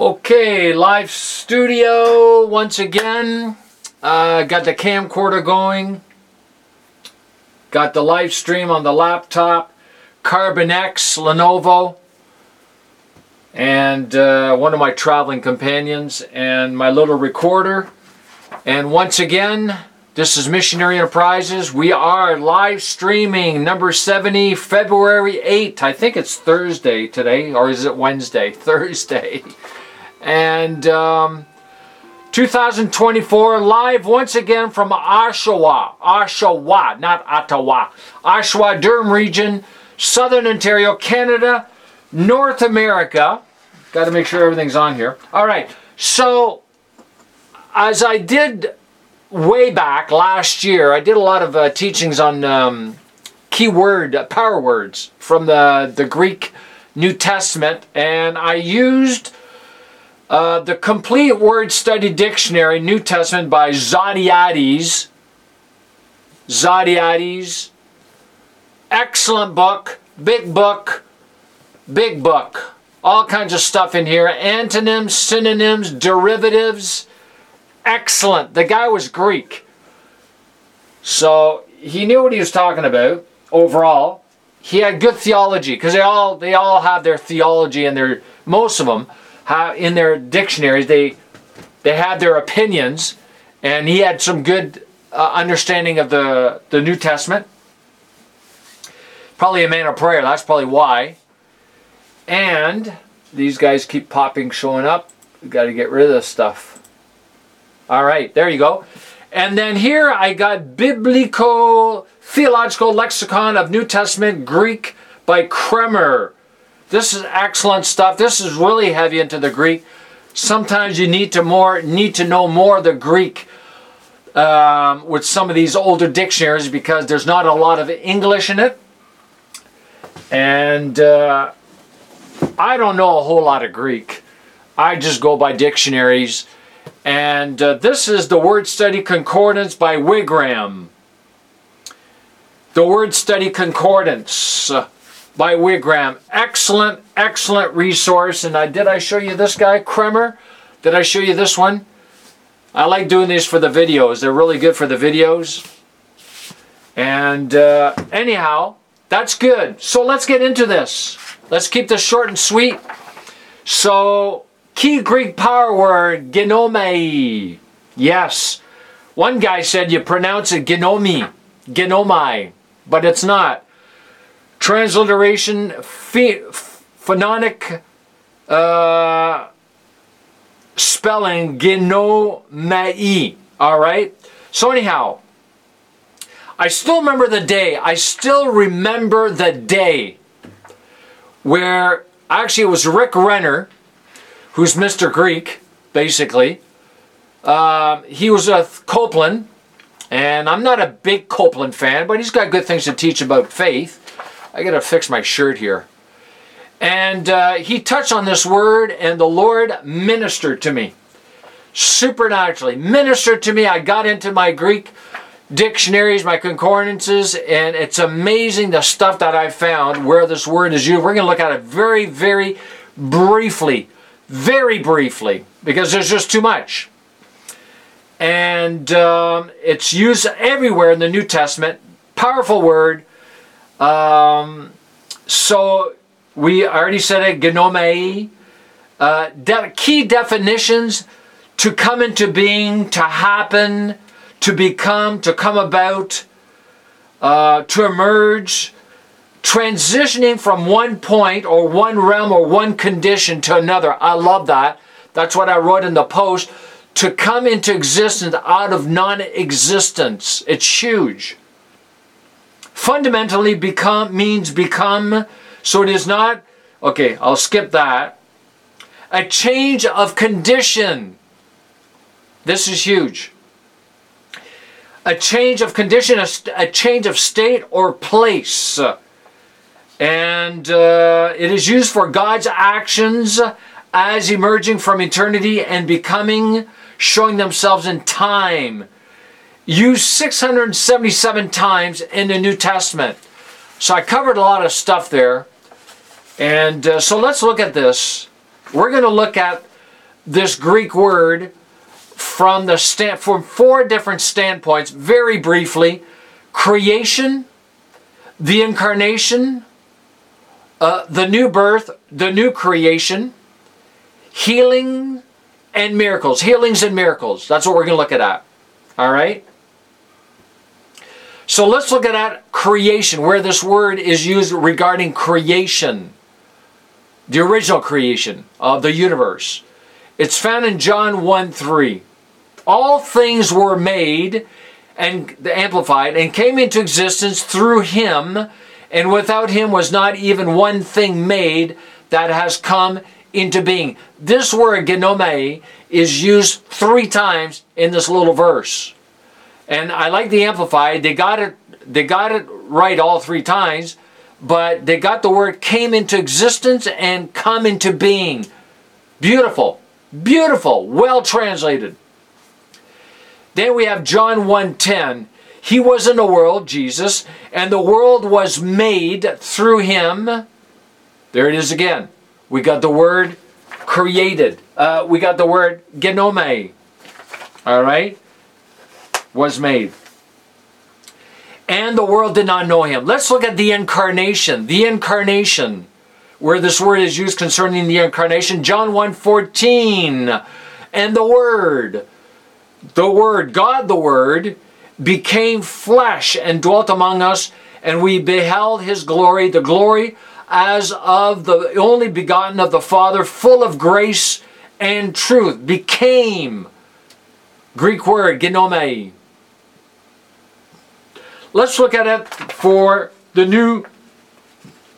Okay, live studio once again. Uh, got the camcorder going. Got the live stream on the laptop. Carbon X Lenovo. And uh, one of my traveling companions. And my little recorder. And once again, this is Missionary Enterprises. We are live streaming number 70, February 8th. I think it's Thursday today, or is it Wednesday? Thursday. And um, 2024, live once again from Oshawa. Oshawa, not Ottawa. Oshawa, Durham region, Southern Ontario, Canada, North America. Got to make sure everything's on here. All right, so as I did way back last year, I did a lot of uh, teachings on um, keyword uh, power words from the, the Greek New Testament, and I used uh, the Complete Word Study Dictionary, New Testament by Zodhiates. Zodhiates. Excellent book, big book, big book. All kinds of stuff in here. Antonyms, synonyms, derivatives excellent. The guy was Greek. So he knew what he was talking about overall. He had good theology because they all they all have their theology and their most of them have in their dictionaries they they had their opinions and he had some good uh, understanding of the the New Testament. Probably a man of prayer. That's probably why. And these guys keep popping, showing up. We got to get rid of this stuff. All right, there you go. And then here I got Biblical Theological Lexicon of New Testament Greek by Cremer. This is excellent stuff. This is really heavy into the Greek. Sometimes you need to more need to know more of the Greek um, with some of these older dictionaries because there's not a lot of English in it. And uh, I don't know a whole lot of Greek. I just go by dictionaries and uh, this is the Word Study Concordance by Wigram. The Word Study Concordance uh, by Wigram. Excellent, excellent resource. And I did I show you this guy, Cremer? Did I show you this one? I like doing these for the videos. They're really good for the videos. And uh, anyhow, that's good. So let's get into this. Let's keep this short and sweet. So Key Greek power word, ginomai. Yes. One guy said you pronounce it genomi, genomai, but it's not. Transliteration, phonemic uh, spelling, ginomai. All right? So anyhow, I still remember the day. I still remember the day where actually it was Rick Renner who's Mr. Greek, basically. Uh, he was a Copeland, and I'm not a big Copeland fan, but he's got good things to teach about faith. I gotta fix my shirt here. And uh, he touched on this word, and the Lord ministered to me supernaturally. Ministered to me. I got into my Greek dictionaries, my concordances, and it's amazing the stuff that I found where this word is used. We're going to look at it very, very briefly very briefly because there's just too much. And um, it's used everywhere in the New Testament. Powerful word. Um, so we already said it, ginomai. Uh, de- key definitions to come into being, to happen, to become, to come about, uh, to emerge, transitioning from one point or one realm or one condition to another. I love that. That's what I wrote in the post. To come into existence out of non existence. It's huge. Fundamentally, become means become. So it is not, okay, I'll skip that. A change of condition. This is huge. A change of condition, a, a change of state or place. And uh, it is used for God's actions as emerging from eternity and becoming, showing themselves in time. Used 677 times in the New Testament. So I covered a lot of stuff there. And uh, so let's look at this. We're going to look at this Greek word from the stand from four different standpoints, very briefly. Creation, the incarnation, uh, the new birth, the new creation, healing, and miracles. Healings and miracles. That's what we're going to look at. All right? So let's look at that creation, where this word is used regarding creation, the original creation of the universe. It's found in John 1 3. All things were made and amplified and came into existence through him, and without him was not even one thing made that has come into being. This word ginomai is used three times in this little verse. And I like the amplified. They got it they got it right all three times, but they got the word came into existence and come into being. Beautiful. Beautiful. Well translated. Then we have John 1:10. He was in the world, Jesus, and the world was made through him. There it is again. We got the word created. Uh, we got the word ginomai. All right? Was made. And the world did not know him. Let's look at the incarnation. The incarnation, where this word is used concerning the incarnation. John 1 14. And the Word, the Word, God the Word, became flesh and dwelt among us, and we beheld his glory, the glory as of the only begotten of the Father, full of grace and truth, became. Greek word, ginomai. Let's look at it for the new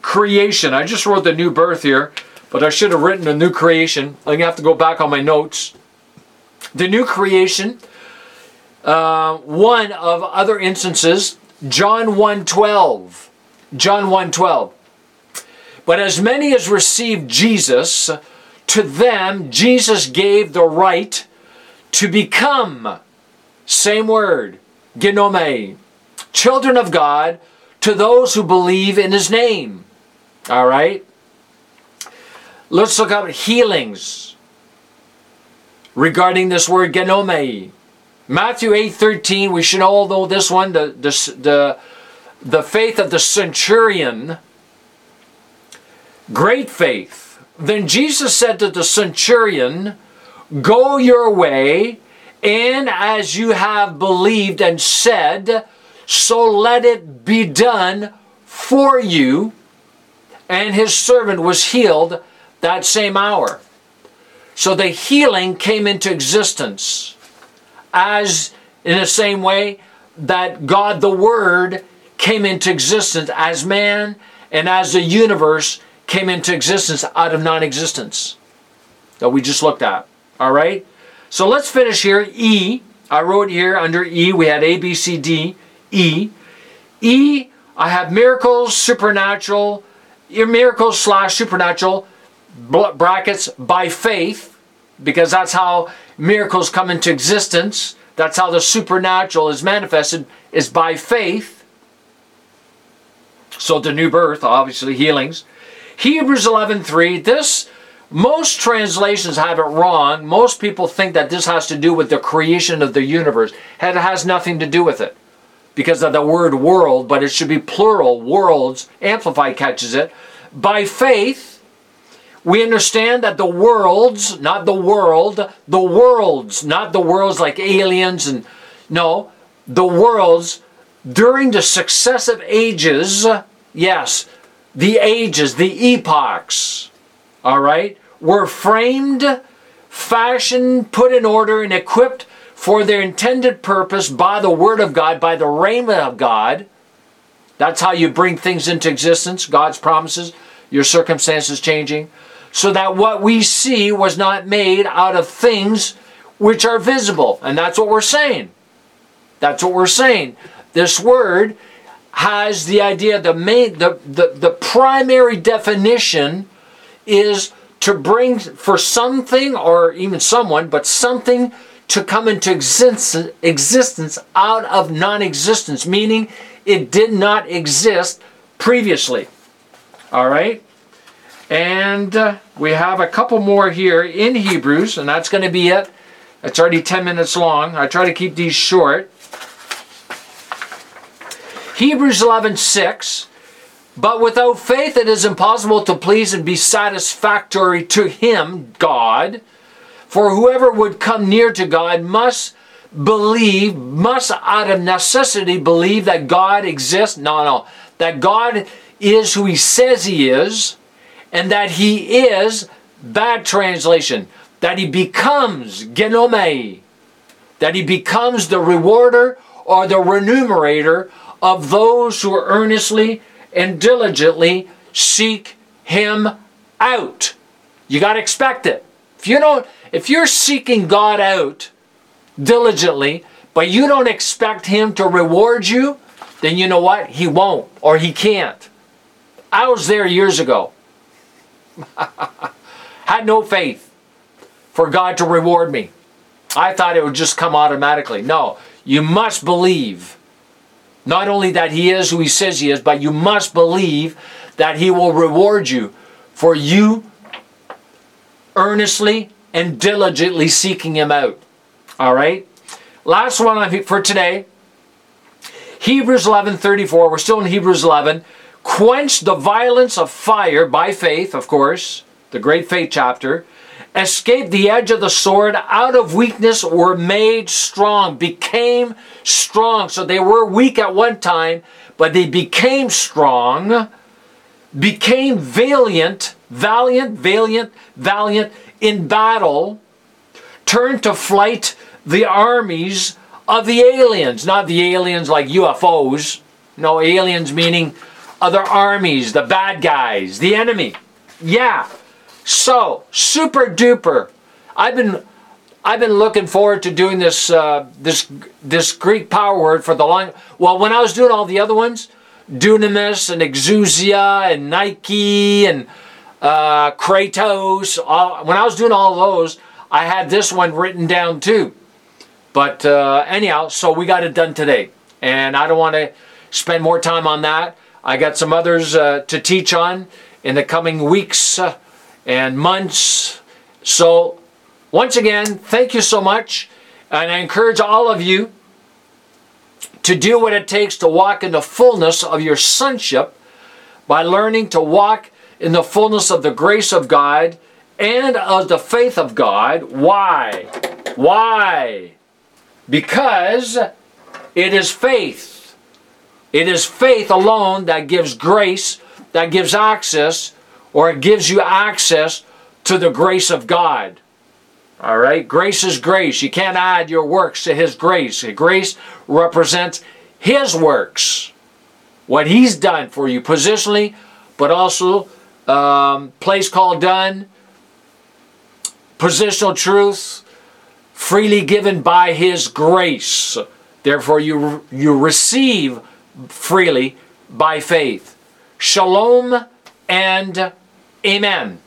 creation. I just wrote the new birth here, but I should have written the new creation. I'm going to have to go back on my notes. The new creation, uh, one of other instances, John 1.12. John 1.12. But as many as received Jesus, to them Jesus gave the right to become, same word, ginomai, children of God, to those who believe in his name. All right? Let's look up healings regarding this word ginomai. Matthew 8:13, we should all know this one, the, the, the, the faith of the centurion great faith. Then Jesus said to the centurion, Go your way, and as you have believed and said, so let it be done for you. And his servant was healed that same hour. So the healing came into existence as in the same way that God the Word came into existence as man and as the universe came into existence out of non existence that we just looked at. All right? So let's finish here. E. I wrote here under E, we had A, B, C, D, E. E, I have miracles, supernatural, your miracles slash supernatural, brackets, by faith, because that's how miracles come into existence. That's how the supernatural is manifested, is by faith. So the new birth, obviously healings. Hebrews 11:3, this most translations have it wrong. Most people think that this has to do with the creation of the universe. It has nothing to do with it because of the word world, but it should be plural, worlds. Amplify catches it. By faith, we understand that the worlds, not the world, the worlds, not the worlds like aliens and no, the worlds during the successive ages, yes, the ages, the epochs, all right, were framed, fashioned, put in order, and equipped for their intended purpose by the Word of God, by the rhema of God. That's how you bring things into existence, God's promises, your circumstances changing, so that what we see was not made out of things which are visible. And that's what we're saying. That's what we're saying. This word has the idea the main the, the, the primary definition is to bring for something or even someone but something to come into existence, existence out of non-existence meaning it did not exist previously all right And uh, we have a couple more here in Hebrews, and that's going to be it. It's already 10 minutes long. I try to keep these short. Hebrews 11 6. But without faith it is impossible to please and be satisfactory to Him, God. For whoever would come near to God must believe, must out of necessity believe that God exists. No, no. That God is who He says He is, and that He is, bad translation, that He becomes ginomai, that He becomes the rewarder or the remunerator of those who earnestly and diligently seek Him out. You got to expect it. If you don't, if you're seeking God out diligently, but you don't expect Him to reward you, then you know what? He won't or He can't. I was there years ago. Had no faith for God to reward me. I thought it would just come automatically. No, you must believe not only that He is who He says He is, but you must believe that He will reward you for you earnestly and diligently seeking Him out. All right? Last one for today. Hebrews 11:34. We're still in Hebrews 11. Quench the violence of fire by faith, of course, the great faith chapter escaped the edge of the sword, out of weakness were made strong, became strong. So they were weak at one time, but they became strong, became valiant, valiant, valiant, valiant in battle, turned to flight the armies of the aliens, not the aliens like UFOs. No, aliens meaning other armies, the bad guys, the enemy. Yeah, so, super duper. I've been I've been looking forward to doing this uh, this this Greek power word for the long. Well, when I was doing all the other ones, dunamis and exousia and Nike and uh, Kratos. All, when I was doing all those, I had this one written down too. But uh, anyhow, so we got it done today, and I don't want to spend more time on that. I got some others uh, to teach on in the coming weeks. Uh, and months. So, once again, thank you so much. And I encourage all of you to do what it takes to walk in the fullness of your sonship by learning to walk in the fullness of the grace of God and of the faith of God. Why? Why? Because it is faith. It is faith alone that gives grace, that gives access or it gives you access to the grace of God. All right? Grace is grace. You can't add your works to His grace. Grace represents His works, what He's done for you positionally, but also um, place called done, positional truth, freely given by His grace. Therefore, you, you receive freely by faith. Shalom and Amen.